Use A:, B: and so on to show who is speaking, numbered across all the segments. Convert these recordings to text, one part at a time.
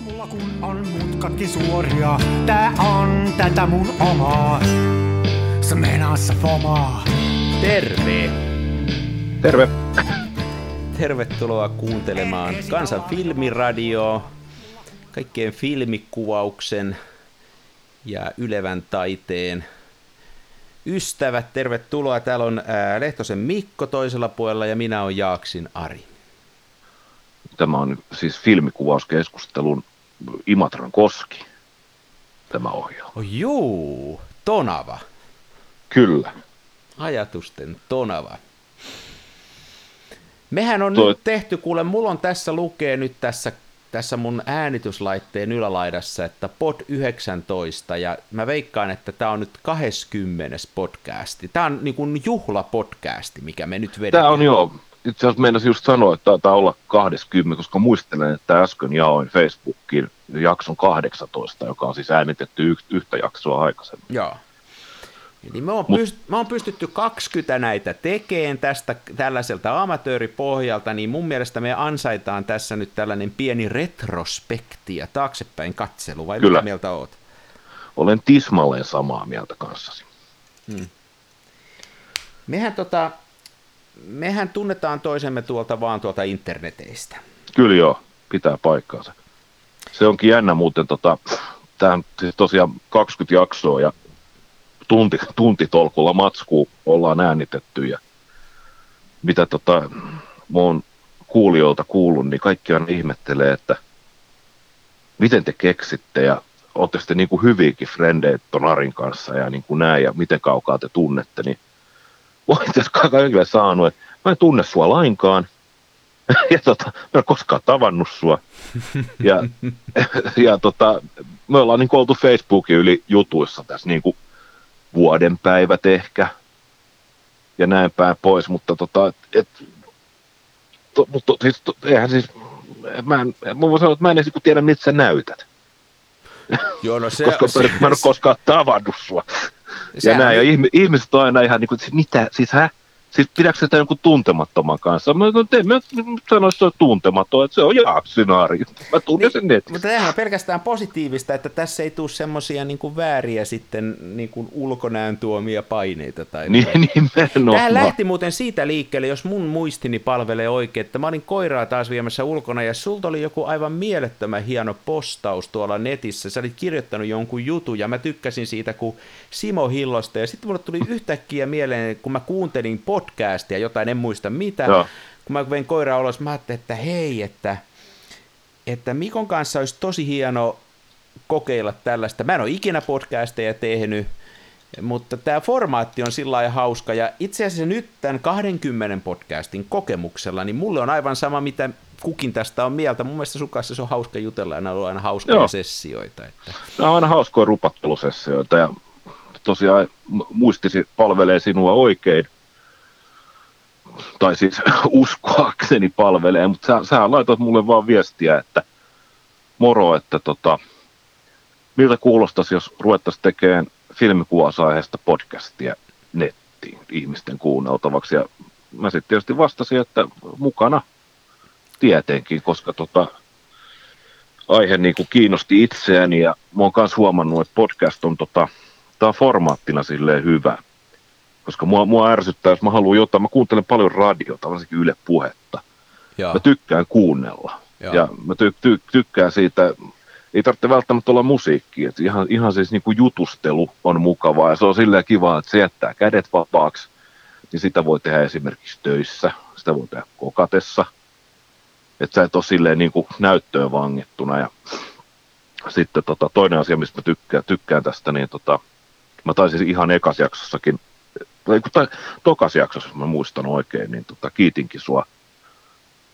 A: Mulla kun on mutkatkin suoria, tää on tätä mun omaa. Se menaassa fomaa.
B: Terve!
C: Terve.
B: Tervetuloa kuuntelemaan Kansan filmiradio, kaikkien filmikuvauksen ja ylevän taiteen ystävät. Tervetuloa. Täällä on ää, Lehtosen Mikko toisella puolella ja minä olen Jaaksin Ari.
C: Tämä on siis filmikuvauskeskustelun Imatran koski, tämä ohjelma.
B: Oh, juu, Tonava.
C: Kyllä.
B: Ajatusten Tonava. Mehän on
C: Toi-
B: nyt tehty, kuule, mulla on tässä lukee nyt tässä, tässä mun äänityslaitteen ylälaidassa, että pod 19, ja mä veikkaan, että tämä on nyt 20. podcasti. Tämä on niin kuin juhlapodcasti, mikä me nyt vedetään.
C: Tämä on jo, itse asiassa meinasin just sanoa, että taitaa olla 20, koska muistelen, että äsken jaoin Facebookiin jakson 18, joka on siis äänitetty yh- yhtä jaksoa aikaisemmin.
B: Joo. Eli me on,
C: Mut-
B: pyst- me on pystytty 20 näitä tekemään tästä tällaiselta amatööripohjalta, niin mun mielestä me ansaitaan tässä nyt tällainen pieni retrospekti ja taaksepäin katselu, vai
C: Kyllä.
B: mitä mieltä oot?
C: Olen tismalleen samaa mieltä kanssasi.
B: Mehän, tota, mehän tunnetaan toisemme tuolta vaan tuolta interneteistä.
C: Kyllä joo, pitää paikkaansa. Se onkin jännä muuten, tota, tähän siis tosiaan 20 jaksoa ja tunti, tuntitolkulla matskuu ollaan äänitetty ja mitä tota, mä oon kuulijoilta kuullut, niin kaikki aina ihmettelee, että miten te keksitte ja ootte sitten niin kuin hyviäkin frendejä ton Arin kanssa ja niin kuin näin ja miten kaukaa te tunnette, niin oon itse asiassa kaikille saanut, että mä en tunne sua lainkaan, ja tota, mä en ole koskaan tavannut sua. Ja, ja tota, me ollaan niin oltu Facebookin yli jutuissa tässä niin kuin vuoden päivät ehkä. Ja näin päin pois, mutta tota, et, to, mutta siis, to, eihän siis, mä, en, mä voin sanoa, että mä en edes niinku tiedä, miltä sä näytät,
B: Joo, no se,
C: koska mä, mä en ole koskaan tavannut sua. Ja
B: sehän
C: näin, ja ihmi, ihmiset on aina ihan niin kuin, mitä, siis hä? Siis pidätkö sitä jonkun tuntemattoman kanssa? Mä, en mä sanoisi, että se on tuntematon, että se on Jaaksinaari. Mä tunnen sen netistä.
B: Mutta tämähän on pelkästään positiivista, että tässä ei tule semmoisia niin kuin vääriä sitten niin kuin ulkonäön tuomia paineita. Tai
C: Niin, nimenomaan.
B: Tähän lähti muuten siitä liikkeelle, jos mun muistini palvelee oikein, että mä olin koiraa taas viemässä ulkona ja sulta oli joku aivan mielettömän hieno postaus tuolla netissä. Sä olit kirjoittanut jonkun jutun ja mä tykkäsin siitä kuin Simo Hillosta ja sitten mulle tuli yhtäkkiä mieleen, kun mä kuuntelin podcastia, jotain en muista mitä,
C: Joo.
B: kun mä vein koiraa ulos, mä ajattelin, että hei, että, että Mikon kanssa olisi tosi hieno kokeilla tällaista. Mä en ole ikinä podcasteja tehnyt, mutta tämä formaatti on sillä lailla hauska, ja itse asiassa nyt tämän 20 podcastin kokemuksella, niin mulle on aivan sama, mitä kukin tästä on mieltä. Mun mielestä sun kanssa se on hauska jutella, ja on aina hauskoja
C: Joo.
B: sessioita. Että.
C: Nämä on aina hauskoja rupattelusessioita ja tosiaan mu- muistisi palvelee sinua oikein. Tai siis uskoakseni palvelee, mutta sä, sä laitoit mulle vaan viestiä, että moro, että tota, miltä kuulostaisi, jos ruvettaisiin tekemään filmikuvausaiheesta podcastia nettiin ihmisten kuunneltavaksi. Ja mä sitten tietysti vastasin, että mukana tietenkin, koska tota, aihe niin kuin kiinnosti itseäni ja mä oon myös huomannut, että podcast on, tota, tää on formaattina silleen hyvä. Koska mua, mua ärsyttää, jos mä haluan jotain, mä kuuntelen paljon radiota, varsinkin Yle Puhetta.
B: Joo,
C: Mä tykkään kuunnella.
B: Joo.
C: Ja mä ty, ty, tykkään siitä, ei tarvitse välttämättä olla musiikkia, että ihan, ihan siis niin kuin jutustelu on mukavaa. Ja se on silleen kiva, että se jättää kädet vapaaksi, niin sitä voi tehdä esimerkiksi töissä, sitä voi tehdä kokatessa, että sä et ole silleen niin kuin näyttöön vangittuna. Ja sitten tota, toinen asia, mistä mä tykkään, tykkään tästä, niin tota, mä taisin ihan ekas jaksossakin, tai tokas jaksossa, jos mä muistan oikein, niin tota, kiitinkin sua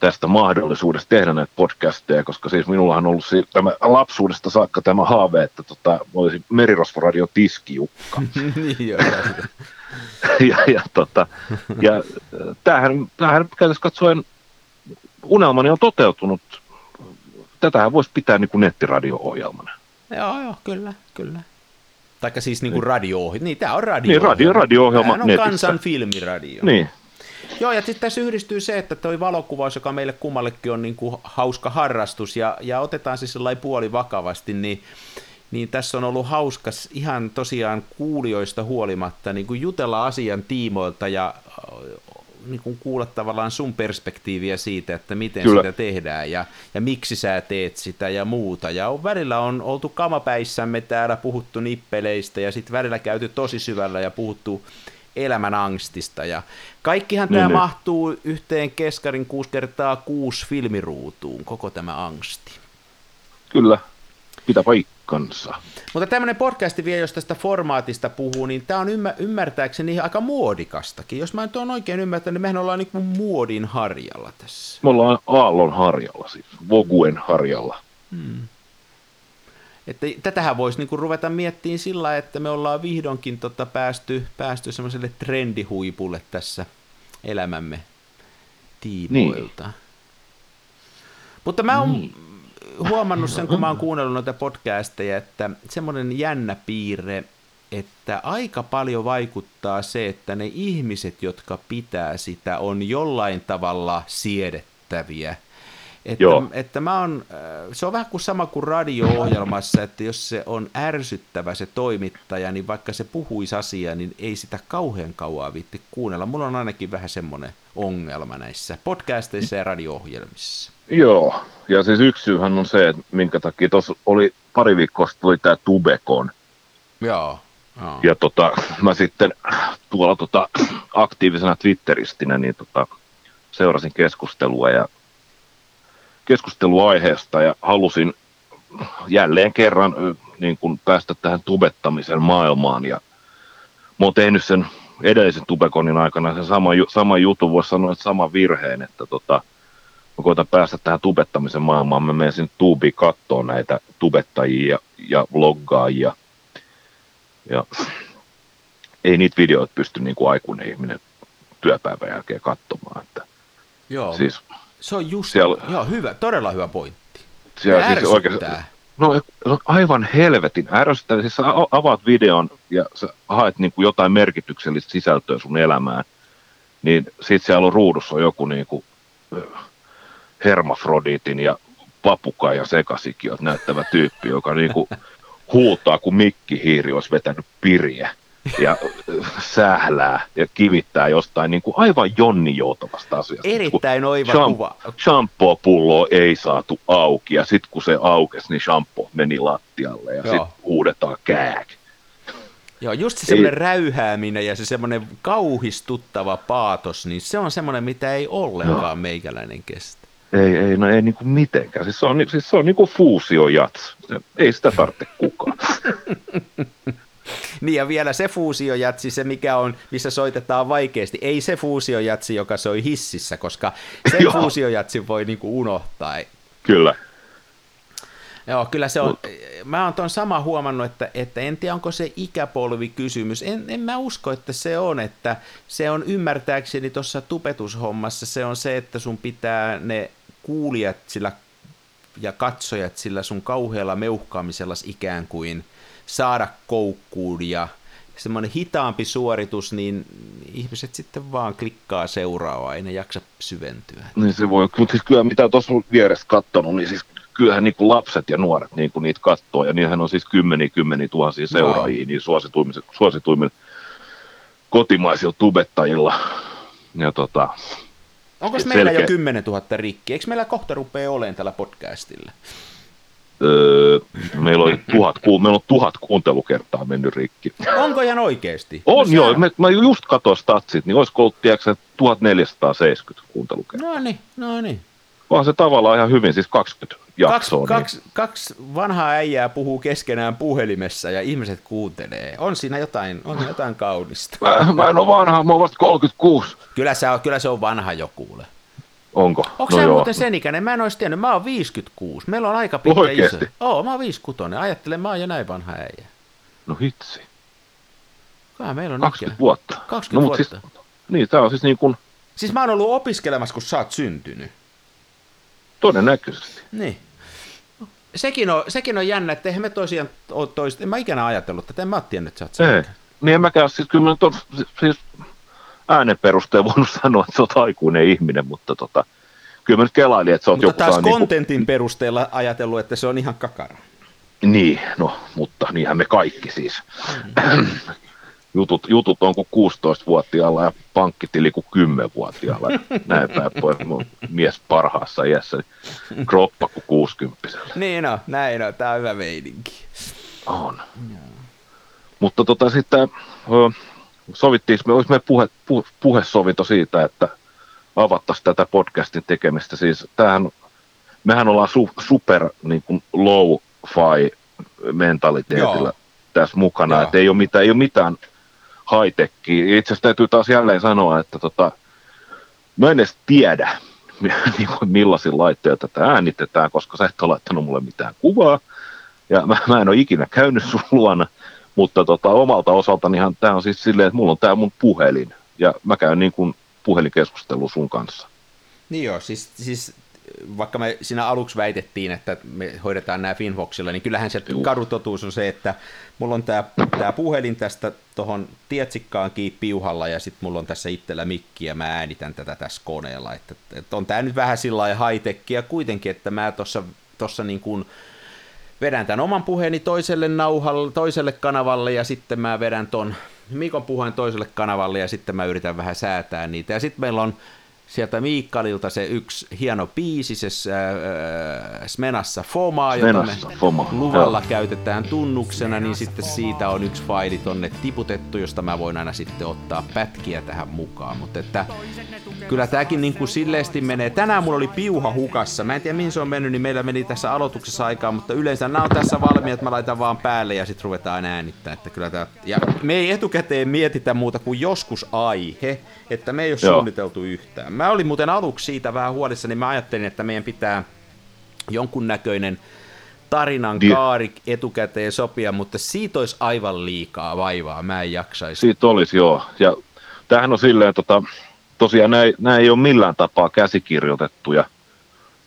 C: tästä mahdollisuudesta tehdä näitä podcasteja, koska siis minullahan on ollut si- tämä lapsuudesta saakka tämä haave, että tota, mä olisin Merirosvoradio tiskijukka.
B: niin
C: ja, ja, tota, ja äh, tämähän, tämähän käytössä katsoen unelmani on toteutunut. Tätähän voisi pitää niin kuin nettiradio-ohjelmana.
B: joo, joo, kyllä, kyllä. Taikka siis niinku radio Niin, tää on radio
C: Niin, radio- radio-ohjelma
B: Tää on
C: netissä.
B: kansan filmiradio.
C: Niin,
B: Joo, ja sitten tässä yhdistyy se, että toi valokuvaus, joka meille kummallekin on niin kuin hauska harrastus, ja, ja otetaan siis sellainen puoli vakavasti, niin, niin tässä on ollut hauska ihan tosiaan kuulijoista huolimatta niin kuin jutella asian tiimoilta ja niin kuin kuulla tavallaan sun perspektiiviä siitä, että miten Kyllä. sitä tehdään ja, ja miksi sä teet sitä ja muuta. Ja on, välillä on oltu kamapäissämme täällä, puhuttu nippeleistä ja sitten välillä käyty tosi syvällä ja puhuttu elämän angstista. Ja kaikkihan niin, tämä niin. mahtuu yhteen keskarin 6 kertaa 6 filmiruutuun, koko tämä angsti.
C: Kyllä, pitää paikkansa.
B: Mutta tämmöinen podcasti vielä, jos tästä formaatista puhuu, niin tämä on ymmär- ymmärtääkseni aika muodikastakin. Jos mä nyt olen oikein ymmärtänyt, niin mehän ollaan niin kuin muodin harjalla tässä.
C: Me ollaan aallon harjalla, siis Voguen harjalla. Hmm.
B: Että tätähän voisi niinku ruveta miettimään sillä, että me ollaan vihdoinkin tota päästy, päästy semmoiselle trendihuipulle tässä elämämme tiimoilta. Niin. Mutta mä oon niin. Huomannut sen, kun mä oon kuunnellut noita podcasteja, että semmoinen jännä piirre, että aika paljon vaikuttaa se, että ne ihmiset, jotka pitää sitä, on jollain tavalla siedettäviä – että, Joo. että mä on, äh, se on vähän kuin sama kuin radio-ohjelmassa, että jos se on ärsyttävä se toimittaja, niin vaikka se puhuisi asiaa, niin ei sitä kauhean kauaa viitti kuunnella. Mulla on ainakin vähän semmoinen ongelma näissä podcasteissa ja radio-ohjelmissa.
C: Joo, ja siis yksi syyhän on se, että minkä takia tuossa oli pari viikkoa sitten tuli tämä Tubekon.
B: Joo. Joo.
C: Ja tota, mä sitten tuolla tota, aktiivisena Twitteristinä niin tota, seurasin keskustelua ja keskusteluaiheesta ja halusin jälleen kerran niin kuin päästä tähän tubettamisen maailmaan ja mä oon tehnyt sen edellisen tubekonin aikana sen sama, sama jutun, voisi sanoa, että sama virheen, että tota, mä koitan päästä tähän tubettamisen maailmaan, mä menen sinne tuubiin katsoa näitä tubettajia ja, ja vloggaajia ja ei niitä videoita pysty niin kuin aikuinen ihminen työpäivän jälkeen katsomaan. Että,
B: Joo. Siis se on just, siellä, joo, hyvä, todella hyvä pointti.
C: Siellä siis oikein, no, se on aivan helvetin ärsyttävää. Siis sä avaat videon ja sä haet niin kuin jotain merkityksellistä sisältöä sun elämään, niin sit siellä on ruudussa joku niin kuin, hermafrodiitin ja papukajan sekasikiot näyttävä tyyppi, joka niin kuin huutaa, kun Mikki Hiiri olisi vetänyt piriä ja sählää ja kivittää jostain niin kuin aivan jonni joutavasta asiasta.
B: Erittäin oiva Sham- kuva.
C: Shampoo-pullo ei saatu auki ja sitten kun se aukesi, niin shampoo meni lattialle ja sitten huudetaan kääk.
B: Joo, just se semmoinen räyhääminen ja se semmoinen kauhistuttava paatos, niin se on semmoinen, mitä ei ollenkaan Joo. meikäläinen kestä.
C: Ei, ei, no ei niinku mitenkään. Siis se on, siis se on niinku fuusiojats. Ei sitä tarvitse kukaan.
B: niin ja vielä se fuusiojatsi, se mikä on, missä soitetaan vaikeasti. Ei se fuusiojatsi, joka soi hississä, koska se fuusiojatsi voi niinku unohtaa.
C: Kyllä.
B: Joo, kyllä se on. Mä oon tuon sama huomannut, että, että en tiedä, onko se ikäpolvi kysymys. En, en mä usko, että se on, että se on ymmärtääkseni tuossa tupetushommassa, se on se, että sun pitää ne kuulijat sillä ja katsojat sillä sun kauhealla meuhkaamisella ikään kuin saada koukkuun ja semmoinen hitaampi suoritus, niin ihmiset sitten vaan klikkaa seuraavaa, ei ne jaksa syventyä.
C: Niin se voi, mutta siis kyllä mitä tuossa on vieressä katsonut, niin siis kyllähän niin kuin lapset ja nuoret niin kuin niitä katsoo, ja niinhän on siis kymmeniä, kymmeniä tuhansia seuraajia, no. niin suosituimmilla, suosituimmilla kotimaisilla tubettajilla. Ja tota,
B: Onko meillä selkeä... jo 10 000 rikki? Eikö meillä kohta rupea olemaan tällä podcastilla?
C: Öö, meillä, oli tuhat, meillä on tuhat kuuntelukertaa mennyt rikki.
B: Onko ihan oikeasti?
C: On no, joo, mä, mä just katsoin statsit, niin olisiko ollut tiedätkö, 1470 kuuntelukertaa.
B: No niin, no niin.
C: Vaan se tavallaan ihan hyvin, siis 20 jaksoa.
B: Kaksi, niin. kaksi, kaksi vanhaa äijää puhuu keskenään puhelimessa ja ihmiset kuuntelee. On siinä jotain, on jotain kaunista.
C: Mä, mä en ole vanha, mä oon vasta 36.
B: Kyllä se on, kyllä se on vanha jo kuule.
C: Onko?
B: Onko no sä muuten sen ikäinen? Mä en olisi tiennyt. Mä oon 56. Meillä on aika pitkä
C: Oikeasti? iso.
B: Oo, mä oon 56. Ajattelen, mä oon jo näin vanha äijä.
C: No hitsi.
B: Kai meillä on
C: 20 ikä. vuotta.
B: 20 no, vuotta. Siis,
C: niin, tää on siis niin kuin...
B: Siis mä oon ollut opiskelemassa, kun sä oot syntynyt.
C: Todennäköisesti.
B: Niin. Sekin on, sekin on jännä, että eihän me tosiaan ole toista. En mä ikänä ajatellut että en mä tiennyt, että sä oot
C: Ei. Niin en mäkään, siis kyllä mä tos, siis äänen perusteella voinut sanoa, että sä oot aikuinen ihminen, mutta tota, kyllä mä nyt kelailin, että sä oot
B: mutta
C: joku...
B: taas
C: niinku-
B: kontentin niin perusteella ajatellut, että se on ihan kakara.
C: Niin, no, mutta niinhän me kaikki siis. Mm. Jutut, jutut on kuin 16-vuotiaalla ja pankkitili kuin 10-vuotiaalla. Näin päin pois. Mun mies parhaassa iässä, niin kroppa kuin 60
B: Niin no, näin on. Tämä on hyvä meininki.
C: On. Mutta tota sitten sovittiin, me olisi me puhe, puhe, puhesovinto siitä, että avattaisiin tätä podcastin tekemistä. Siis tämähän, mehän ollaan su, super niin kuin low-fi mentaliteetillä
B: Joo.
C: tässä mukana, että ei ole mitään, ei ole mitään high-techia. Itse asiassa täytyy taas jälleen sanoa, että tota, mä en edes tiedä, niin kuin millaisilla laitteilla tätä äänitetään, koska sä et ole laittanut mulle mitään kuvaa, ja mä, mä en ole ikinä käynyt sun luona, mutta tota, omalta osaltanihan tämä on siis silleen, että mulla on tämä mun puhelin, ja mä käyn niin kuin puhelinkeskustelua sun kanssa.
B: Niin joo, siis, siis vaikka me siinä aluksi väitettiin, että me hoidetaan nämä Finvoxilla, niin kyllähän se karutotuus on se, että mulla on tämä, tämä puhelin tästä tuohon tietsikkaankin piuhalla ja sitten mulla on tässä itsellä mikki ja mä äänitän tätä tässä koneella. Että, että on tämä nyt vähän sillä lailla high kuitenkin, että mä tuossa tossa niin kuin vedän tämän oman puheeni toiselle nauhalle, toiselle kanavalle ja sitten mä vedän ton Mikon puheen toiselle kanavalle ja sitten mä yritän vähän säätää niitä. Ja sitten meillä on sieltä Miikkalilta se yksi hieno biisi, se äh, Smenassa Fomaa, jota me
C: Fomaa,
B: luvalla
C: joo.
B: käytetään tunnuksena, niin sitten siitä on yksi faili tonne tiputettu, josta mä voin aina sitten ottaa pätkiä tähän mukaan. Mutta että kyllä tämäkin niin kuin silleesti menee. Tänään mulla oli piuha hukassa. Mä en tiedä mihin se on mennyt, niin meillä meni tässä aloituksessa aikaa, mutta yleensä nämä on tässä valmiit, mä laitan vaan päälle ja sitten ruvetaan äänittämään. Että kyllä tää... Ja me ei etukäteen mietitä muuta kuin joskus aihe, että me ei ole
C: Joo.
B: suunniteltu yhtään. Mä olin muuten aluksi siitä vähän huolissa, niin mä ajattelin, että meidän pitää jonkunnäköinen tarinan kaari etukäteen sopia, mutta siitä olisi aivan liikaa vaivaa, mä en jaksaisi.
C: Siitä olisi joo. Ja tämähän on silleen, tota, tosiaan nämä, ei- nämä ei ole millään tapaa käsikirjoitettuja.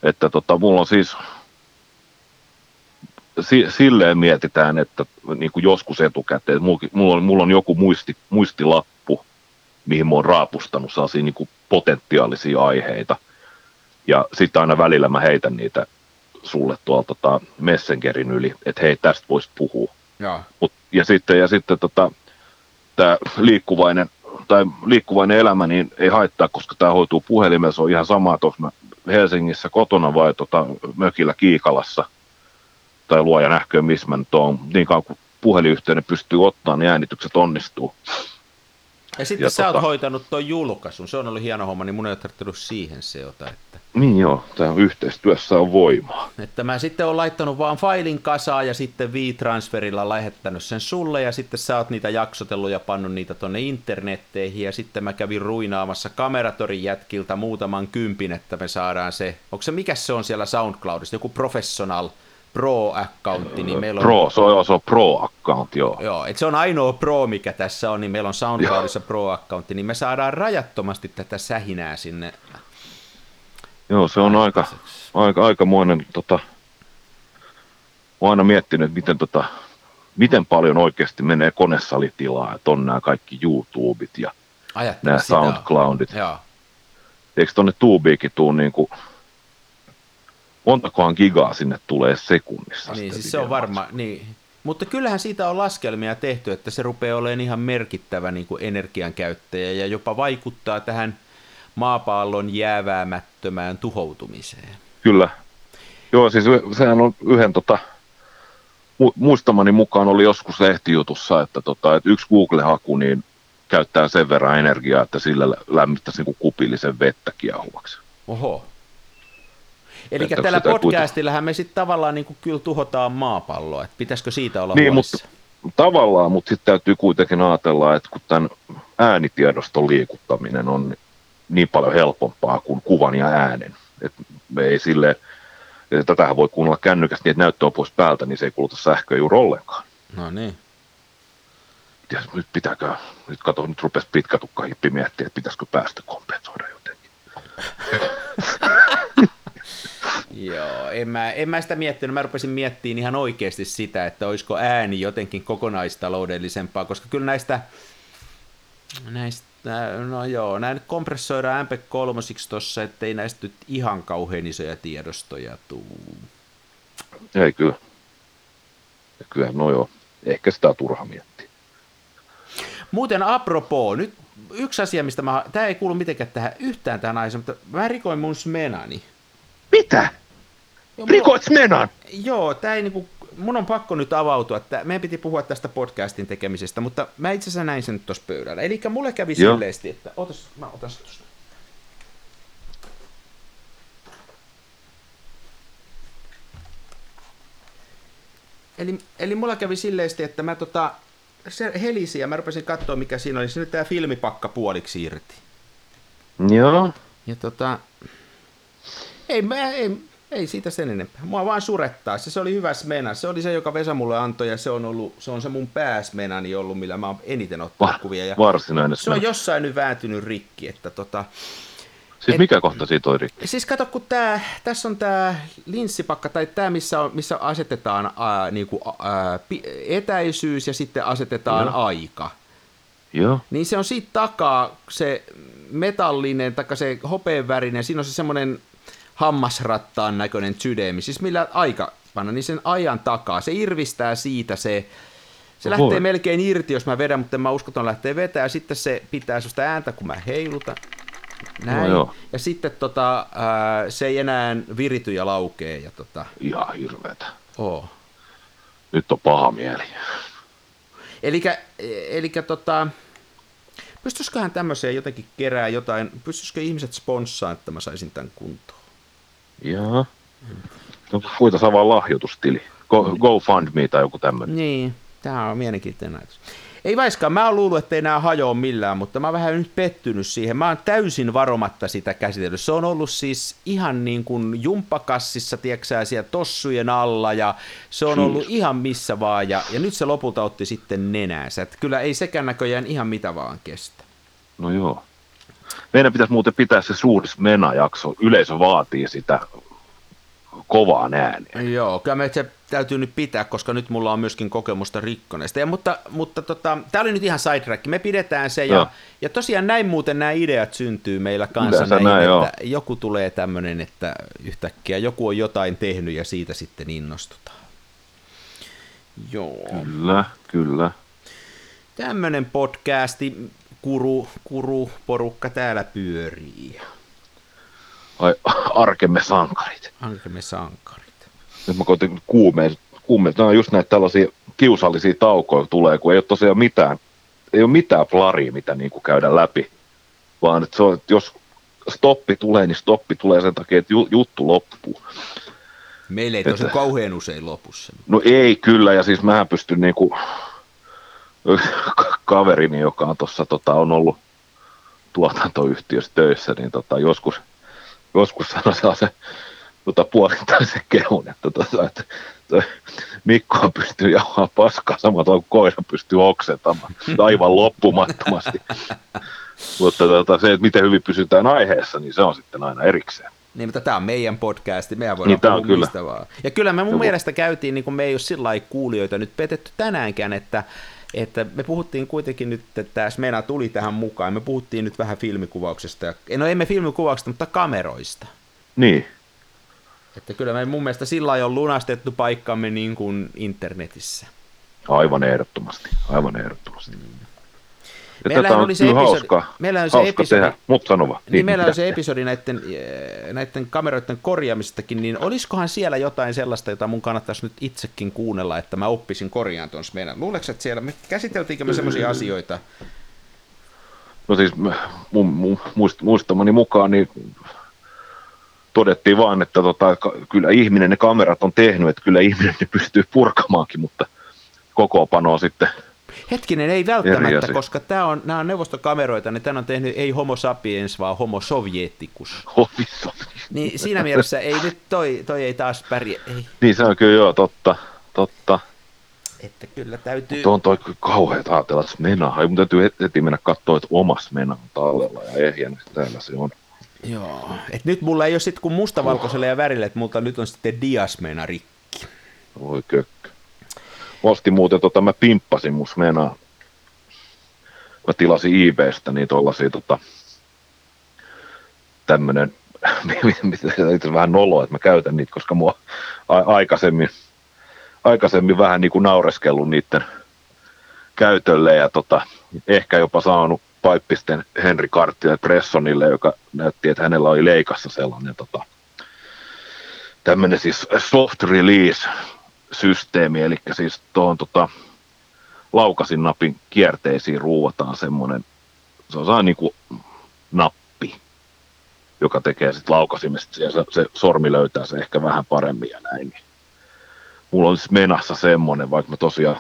C: Että tota, mulla on siis, si, silleen mietitään, että niin kuin joskus etukäteen, mulla, on, mulla on joku muisti, muistilappu, mihin mä oon raapustanut sellaisia niin kuin potentiaalisia aiheita. Ja sitten aina välillä mä heitän niitä sulle tuolta tota Messengerin yli, että hei, tästä voisi puhua.
B: Joo.
C: Mut, ja sitten, ja sitten tota, tämä liikkuvainen, tai liikkuvainen elämä niin ei haittaa, koska tämä hoituu puhelimella. Se on ihan sama, että mä Helsingissä kotona vai tota, mökillä Kiikalassa. Tai luoja nähköön, missä mä nyt oon. Niin kauan kuin puhelinyhteyden pystyy ottaa, niin äänitykset onnistuu.
B: Ja sitten
C: Ja
B: sä oot
C: tota-
B: hoitanut tuon julkaisun, se on ollut hieno homma, niin mun ei ole tarvittanut siihen seota. Että,
C: Niin joo, tämä yhteistyössä on voimaa.
B: että mä sitten oon laittanut vaan failin kasaan ja sitten V-transferilla lähettänyt sen sulle ja sitten sä oot niitä jaksotellut ja pannut niitä tonne internetteihin ja sitten mä kävin ruinaamassa kameratorin jätkiltä muutaman kympin, että me saadaan se, onko se, mikä se on siellä SoundCloudissa, joku professional pro-accountti, niin meillä on
C: Pro, se on, joo, se on pro-account, joo.
B: Joo, että se on ainoa pro, mikä tässä on, niin meillä on SoundCloudissa pro-accountti, niin me saadaan rajattomasti tätä sähinää sinne.
C: Joo, se on aika, aika, aikamoinen, tota, olen aina miettinyt, miten, tota, miten paljon oikeasti menee konesalitilaa, että on nämä kaikki YouTubet ja
B: Ajattele
C: nämä
B: sitä.
C: SoundCloudit.
B: Joo.
C: Eikö tuonne tuubiikin tuu niin kuin, montakohan gigaa sinne tulee sekunnissa?
B: Niin, siis se on varma, niin. Mutta kyllähän siitä on laskelmia tehty, että se rupeaa olemaan ihan merkittävä niin kuin energiankäyttäjä ja jopa vaikuttaa tähän maapallon jääväämättömään tuhoutumiseen.
C: Kyllä. Joo, siis sehän on yhden tota, mu- muistamani mukaan oli joskus lehtijutussa, että, tota, että yksi Google-haku niin käyttää sen verran energiaa, että sillä lä- lämmittäisi niin kuin kupillisen vettä kiehuvaksi.
B: Oho. Eli tällä podcastillähän me sitten tavallaan niin kuin kyllä tuhotaan maapalloa, että pitäisikö siitä olla
C: Niin,
B: huolissa?
C: mutta tavallaan, mutta sitten täytyy kuitenkin ajatella, että kun tämän äänitiedoston liikuttaminen on niin paljon helpompaa kuin kuvan ja äänen, että me ei sille, että tätähän voi kuunnella kännykästä niin, että näyttö on pois päältä, niin se ei kuluta sähköä juuri ollenkaan.
B: No niin.
C: Ja nyt pitääkö, nyt kato, nyt rupesi pitkä tukka hippi miettiä, että pitäisikö päästö kompensoida jotenkin.
B: Joo, en mä, en mä sitä miettinyt. Mä rupesin miettimään ihan oikeasti sitä, että olisiko ääni jotenkin kokonaistaloudellisempaa, koska kyllä näistä, näistä no joo, näin kompressoidaan MP3 tuossa, ettei näistä nyt ihan kauhean isoja tiedostoja tuu.
C: Ei kyllä. Kyllä, no joo. Ehkä sitä on turha miettiä.
B: Muuten apropos, nyt yksi asia, mistä mä, tämä ei kuulu mitenkään tähän yhtään tähän aiheeseen, mutta mä rikoin mun smenani.
C: Mitä?
B: Joo,
C: Rikoit menan?
B: Joo, tää ei niinku, mun on pakko nyt avautua, että meidän piti puhua tästä podcastin tekemisestä, mutta mä itse asiassa näin sen tuossa pöydällä. Eli mulle kävi
C: Joo.
B: silleesti, että otas, mä otan sen tuosta. Eli, eli mulla kävi silleesti, että mä tota, se helisi ja mä rupesin katsoa mikä siinä oli. Siinä oli tää filmipakka puoliksi irti.
C: Joo.
B: Ja tota, ei, mä, ei, ei siitä sen enempää. Mua vaan surettaa. Se, se oli hyvä smena. Se oli se, joka Vesa mulle antoi ja se on, ollut, se on se mun pääsmenani ollut, millä mä oon eniten ottanut
C: Va-
B: kuvia. Ja
C: varsinainen
B: se on jossain nyt vääntynyt rikki. Että tota,
C: Siis
B: et-
C: mikä kohta siitä oli rikki?
B: siis kato, kun tää, tässä on tämä linssipakka, tai tämä, missä, on, missä asetetaan ää, niinku, ää, etäisyys ja sitten asetetaan
C: Joo.
B: aika.
C: Joo.
B: Niin se on siitä takaa se metallinen, tai se hopeenvärinen, siinä on se semmoinen hammasrattaan näköinen sydämi, siis millä aika panna, niin sen ajan takaa. Se irvistää siitä se, se
C: Oho.
B: lähtee melkein irti, jos mä vedän, mutta en mä usko, että on lähtee vetää, ja sitten se pitää sellaista ääntä, kun mä heilutan. Näin.
C: No joo.
B: ja sitten tota, ää, se ei enää virity ja laukee. Ja tota,
C: Ihan hirveetä.
B: oo.
C: Nyt on paha mieli.
B: Elikkä, elikkä tota, pystyisiköhän tämmöiseen jotenkin kerää jotain, pystyisikö ihmiset sponssaan, että mä saisin tämän kuntoon?
C: Joo. No, voitaisiin avaa lahjoitustili. Go, GoFundMe tai joku tämmöinen.
B: Niin, tämä on mielenkiintoinen ajatus. Ei vaiskaan, mä oon luullut, että ei nämä hajoa millään, mutta mä oon vähän nyt pettynyt siihen. Mä oon täysin varomatta sitä käsitellyt. Se on ollut siis ihan niin kuin jumppakassissa, tieksää siellä tossujen alla ja se on ollut ihan missä vaan ja, ja nyt se lopulta otti sitten nenäänsä. Että kyllä ei sekään näköjään ihan mitä vaan kestä.
C: No joo. Meidän pitäisi muuten pitää se suuri Mena-jakso. Yleisö vaatii sitä kovaa ääniä.
B: Joo, kyllä me se täytyy nyt pitää, koska nyt mulla on myöskin kokemusta rikkoneesta. Ja, mutta mutta tota, tämä oli nyt ihan sidetrack. Me pidetään se ja,
C: Joo.
B: ja tosiaan näin muuten nämä ideat syntyy meillä kanssa. Näin,
C: näin,
B: että
C: joo.
B: joku tulee tämmöinen, että yhtäkkiä joku on jotain tehnyt ja siitä sitten innostutaan. Joo.
C: Kyllä, kyllä.
B: Tämmöinen podcasti, kuru, kuru porukka täällä pyörii.
C: Ai, arkemme sankarit.
B: Hankemme sankarit.
C: Nyt mä koitin kuumeen, kuumeen. Nämä on just näitä tällaisia kiusallisia taukoja tulee, kun ei ole tosiaan mitään, ei ole mitään flaria, mitä niin kuin käydä läpi. Vaan että se on, että jos stoppi tulee, niin stoppi tulee sen takia, että ju- juttu loppuu.
B: Meillä ei tosi
C: Että-
B: kauhean usein lopussa.
C: No ei kyllä, ja siis mähän pystyn niinku, kaverini, joka on tuossa tota, on ollut tuotantoyhtiössä töissä, niin tota, joskus, joskus sanoi sellaisen tota, puolittaisen kehun, että, tota, että Mikko pystyy jauhaa paskaa samalla kuin koira pystyy oksentamaan aivan loppumattomasti. Mutta tota, se, että miten hyvin pysytään aiheessa, niin se on sitten aina erikseen.
B: Niin, mutta tämä on meidän podcasti, mehän voidaan
C: Niin,
B: puhua
C: on kyllä.
B: vaan. Ja kyllä me mun
C: Joku-
B: mielestä käytiin, niin kuin me ei ole sillä lailla kuulijoita nyt petetty tänäänkään, että, että me puhuttiin kuitenkin nyt, että tämä Smena tuli tähän mukaan, me puhuttiin nyt vähän filmikuvauksesta, ja, no emme filmikuvauksesta, mutta kameroista.
C: Niin,
B: Että kyllä me mun mielestä sillä on lunastettu paikkamme niin kuin internetissä.
C: aivan ehdottomasti, aivan ehdottomasti. Ja
B: Meillähän
C: tätä on
B: oli se episodi-
C: hauska,
B: meillä on se episodi-
C: tehdä, mutta sano vaan.
B: Niin, meillä on se episodi näiden, eh, näiden kameroiden korjaamistakin, niin olisikohan siellä jotain sellaista, jota mun kannattaisi nyt itsekin kuunnella, että mä oppisin korjaan tuon meidän. Luuleeko, että siellä, me käsiteltiinkö me semmoisia asioita?
C: No siis mun, mun muist, muistamani mukaan niin todettiin vaan, että tota, kyllä ihminen ne kamerat on tehnyt, että kyllä ihminen ne pystyy purkamaankin, mutta kokoopano sitten,
B: Hetkinen, ei välttämättä, koska tämä on, nämä on neuvostokameroita, niin tämän on tehnyt ei homo sapiens, vaan homo
C: hovissa.
B: Niin siinä mielessä ei nyt toi, toi ei taas pärjää, ei,
C: Niin se on kyllä joo, totta, totta.
B: että kyllä täytyy...
C: Tuo on toi kauheat ajatella, että mena. Ai mun täytyy heti- heti mennä katsoa, että omas mena on tallella ja ehjänä täällä se on.
B: Joo, et nyt mulla ei ole sitten kuin mustavalkoiselle ja värille, että multa nyt on sitten diasmena rikki.
C: Voi kökkö. Ostin muuten, tota, mä pimppasin mun menaa mä tilasin eBaystä niin tuollaisia tota, tämmönen, mitä vähän noloa, että mä käytän niitä, koska mua aikaisemmin, aikaisemmin vähän niin kuin naureskellut niiden käytölle ja tota, ehkä jopa saanut paippisten Henri Karttille Pressonille, joka näytti, että hänellä oli leikassa sellainen tota, tämmöinen siis soft release systeemi, eli siis tuohon tota, laukasin napin kierteisiin ruuvataan semmoinen, se on niin kuin nappi, joka tekee sitten laukasimesta, ja se, se, sormi löytää se ehkä vähän paremmin ja näin. Mulla on siis menassa semmoinen, vaikka mä tosiaan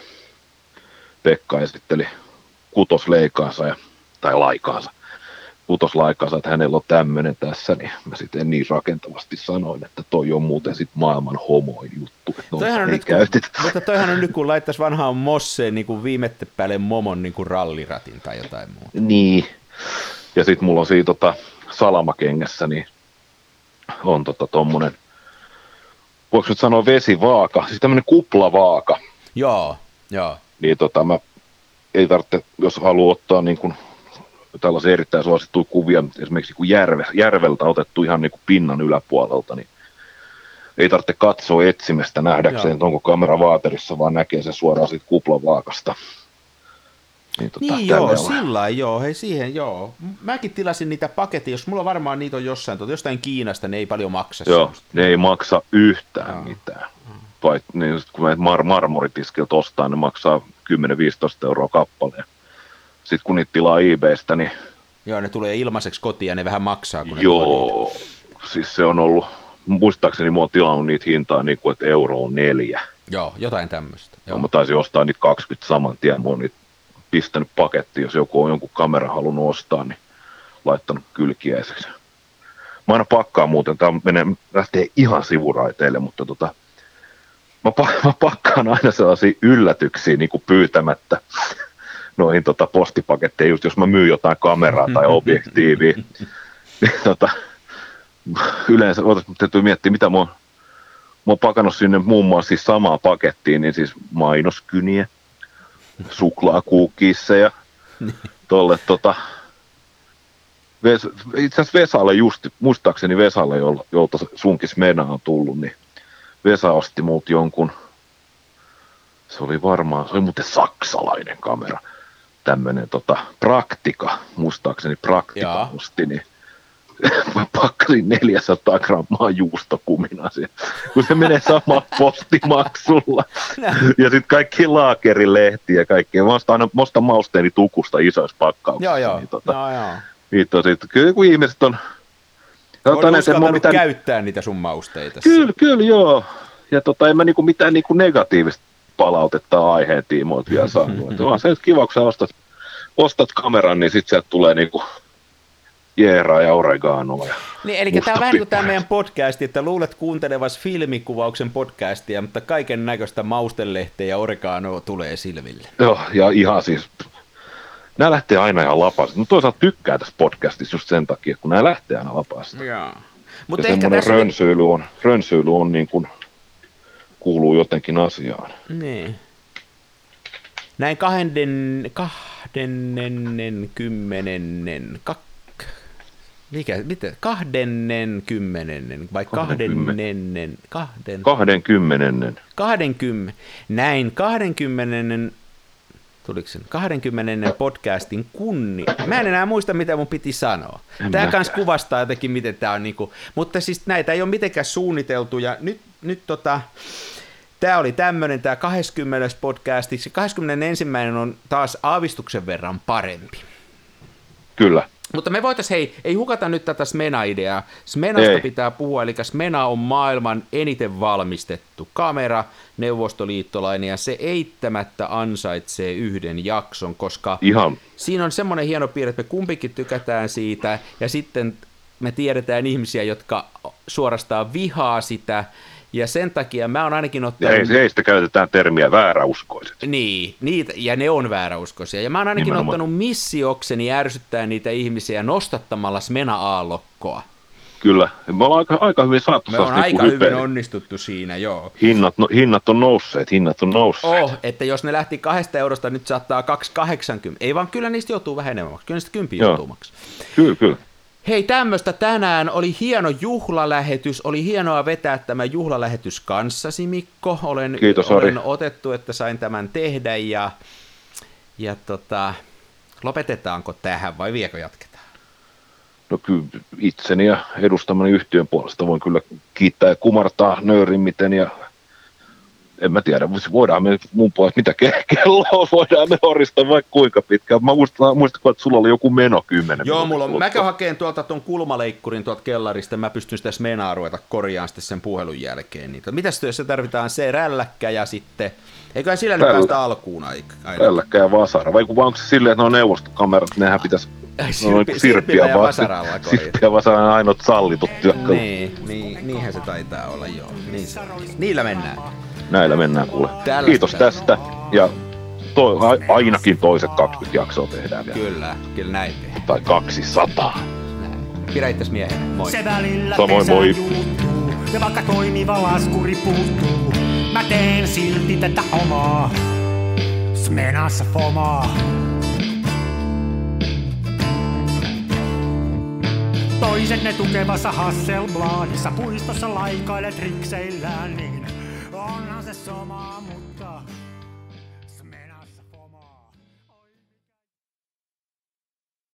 C: Pekka esitteli kutosleikaansa ja, tai laikaansa, kutoslaikaansa, että hänellä on tämmöinen tässä, niin mä sitten en niin rakentavasti sanoin, että toi on muuten sitten maailman homoin juttu. Että
B: toihan on nyt, kun, mutta toihan on nyt, kun laittaisi vanhaan Mosseen niin kuin viimette päälle momon niin kuin ralliratin tai jotain muuta.
C: Niin. Ja sitten mulla on siinä tota, salamakengässä, niin on tota tommonen, voiko nyt sanoa vesivaaka, siis tämmönen kuplavaaka.
B: Joo, joo.
C: Niin tota mä ei tarvitse, jos haluaa ottaa niin kuin tällaisia erittäin suosittuja kuvia, esimerkiksi kun järve, järveltä otettu ihan niin kuin pinnan yläpuolelta, niin ei tarvitse katsoa etsimestä nähdäkseen, että onko kamera vaaterissa, vaan näkee se suoraan siitä kuplavaakasta.
B: Niin, tota, niin joo, sillä joo, hei siihen joo. Mäkin tilasin niitä paketteja, jos mulla varmaan niitä on jossain, tuota, jostain Kiinasta, ne ei paljon maksa.
C: Joo, semmoista. ne ei maksa yhtään no. mitään. Vai, niin, kun me mar- marmoritiskiltä ostaa, ne maksaa 10-15 euroa kappaleen. Sitten kun niitä tilaa eBaystä, niin...
B: Joo, ne tulee ilmaiseksi kotiin ja ne vähän maksaa, kun ne
C: Joo, siis se on ollut, muistaakseni mä oon tilannut niitä hintaa niin kuin, että euro on neljä.
B: Joo, jotain tämmöistä.
C: Joo. mä taisin ostaa niitä 20 saman tien, mä oon niitä pistänyt paketti, jos joku on jonkun kamera halunnut ostaa, niin laittanut kylkiäiseksi. Mä aina pakkaan muuten, tämä menee, lähtee ihan sivuraiteille, mutta tota, mä, mä pakkaan aina sellaisia yllätyksiä niin kuin pyytämättä noihin tota, postipaketteihin, just jos mä myyn jotain kameraa tai objektiivia. niin, tota, yleensä, täytyy miettiä, mitä mä oon, mä oon pakannut sinne muun muassa siis samaan pakettiin, niin siis mainoskyniä, suklaakuukissa tolle tota, Ves, itse asiassa Vesalle just, muistaakseni Vesalle, jolta sunkis Mena on tullut, niin Vesa osti multa jonkun, se oli varmaan, se oli muuten saksalainen kamera, tämmöinen tota, praktika, muistaakseni praktika Jaa. osti, niin mä pakkasin 400 grammaa juustokumina siihen, kun se menee sama postimaksulla. Ja sitten kaikki laakerilehtiä ja kaikkea. Mä ostan aina mä mausteeni tukusta isoissa pakkauksissa.
B: Joo, joo. Niin, tota, no, joo.
C: Niin, tosi, kyllä kun ihmiset on...
B: Olet uskaltanut mitään... käyttää niitä sun mausteita.
C: Kyllä, kyllä, joo. Ja tota, en mä niinku mitään niinku negatiivista palautetta aiheen tiimoilta vielä saanut. Että on se nyt kiva, kun sä ostat, ostat kameran, niin sitten sieltä tulee niinku jeeraa ja oreganoa. Ja
B: niin, eli tämä on vähän kuin tämä meidän podcasti, että luulet kuuntelevas filmikuvauksen podcastia, mutta kaiken näköistä maustelehteä ja oreganoa tulee silmille.
C: Joo, ja ihan siis, nämä lähtee aina ihan lapasta. Mutta toisaalta tykkää tässä podcastissa just sen takia, kun nämä lähtee aina lapasta.
B: Joo.
C: Mutta ehkä tässä... rönsyily on, rönsyily on niin kuin, kuuluu jotenkin asiaan.
B: Niin. Näin kahden, kahdennen, kymmenennen, kak, mikä, mitä, kahdennen kymmenennen vai kahdennennen, kahden...
C: Kahden kymmenennen.
B: Kahden kym, näin kahdenkymmenennen, tuliko sen, kahdenkymmenennen podcastin kunni. Mä en enää muista, mitä mun piti sanoa. En tämä kans kuvastaa jotenkin, miten tämä on niinku, mutta siis näitä ei ole mitenkään suunniteltu ja nyt, nyt tota, Tämä oli tämmöinen, tämä 20. podcastiksi. 21. on taas aavistuksen verran parempi.
C: Kyllä.
B: Mutta me voitaisiin, hei, ei hukata nyt tätä Smena-ideaa. Smenasta ei. pitää puhua, eli Smena on maailman eniten valmistettu kamera, neuvostoliittolainen, ja se eittämättä ansaitsee yhden jakson, koska
C: Ihan.
B: siinä on semmoinen hieno piirre, että me kumpikin tykätään siitä, ja sitten me tiedetään ihmisiä, jotka suorastaan vihaa sitä, ja sen takia mä oon ainakin ottanut...
C: Ei, heistä käytetään termiä vääräuskoiset.
B: Niin, niitä, ja ne on vääräuskoisia. Ja mä oon ainakin Nimenomaan. ottanut missiokseni ärsyttää niitä ihmisiä nostattamalla Smena-aallokkoa.
C: Kyllä, me ollaan aika, aika hyvin saatu
B: Me on
C: sellaista
B: aika hyvin
C: hypeä.
B: onnistuttu siinä, joo.
C: Hinnat, no, hinnat on nousseet, hinnat on nousseet.
B: Oh, että jos ne lähti kahdesta eurosta, nyt saattaa 2,80. Ei vaan kyllä niistä joutuu vähenemään, kyllä niistä kympi joutuu maksamaan.
C: Kyllä, kyllä.
B: Hei, tämmöistä tänään oli hieno juhlalähetys. Oli hienoa vetää tämä juhlalähetys kanssasi, Mikko. Olen,
C: Kiitos, Ari.
B: olen otettu, että sain tämän tehdä ja, ja tota, lopetetaanko tähän vai viekö jatketaan?
C: No kyllä itseni ja edustamani yhtiön puolesta voin kyllä kiittää ja kumartaa nöyrimmiten ja en mä tiedä, voidaan me mun puolesta, mitä ke- kello on, voidaan me horistaa vaikka kuinka pitkään. Mä muistan, muistan että sulla oli joku meno kymmenen
B: Joo, mulla on, mä
C: kuluttua.
B: käyn hakeen tuolta tuon kulmaleikkurin tuolta kellarista, mä pystyn sitä smenaa ruveta korjaan sitten sen puhelun jälkeen. Niitä. Mitäs jos se tarvitaan se rälläkkä ja sitten, eiköhän sillä nyt
C: Rällä-
B: päästä alkuun aika- aina.
C: Tälläkään ja vasara. Vai kun- onko se silleen, että ne on neuvostokamerat, nehän pitäisi...
B: Ai,
C: no,
B: sirpi-
C: sirppiä
B: ja
C: va-
B: vasaralla.
C: Sirppiä ja vasara on ainoat sallitut työkalut.
B: Niin, niin, niinhän se taitaa olla, joo. Niin se. Niillä mennään.
C: Näillä mennään kuule.
B: Tällaista.
C: Kiitos tästä ja to, a, ainakin toiset 20 jaksoa tehdään vielä.
B: Kyllä, kyllä näin tehdään.
C: Tai 200.
B: Näin. Pidä itses miehen. Moi.
A: Se välillä
C: Samoin, moi.
A: juuttuu, ja vaikka toimiva laskuri puuttuu, mä teen silti tätä omaa. Smenassa fomaa. Toiset ne tukevassa Hasselbladissa puistossa laikailet rikseillään, niin onhan se sama, mutta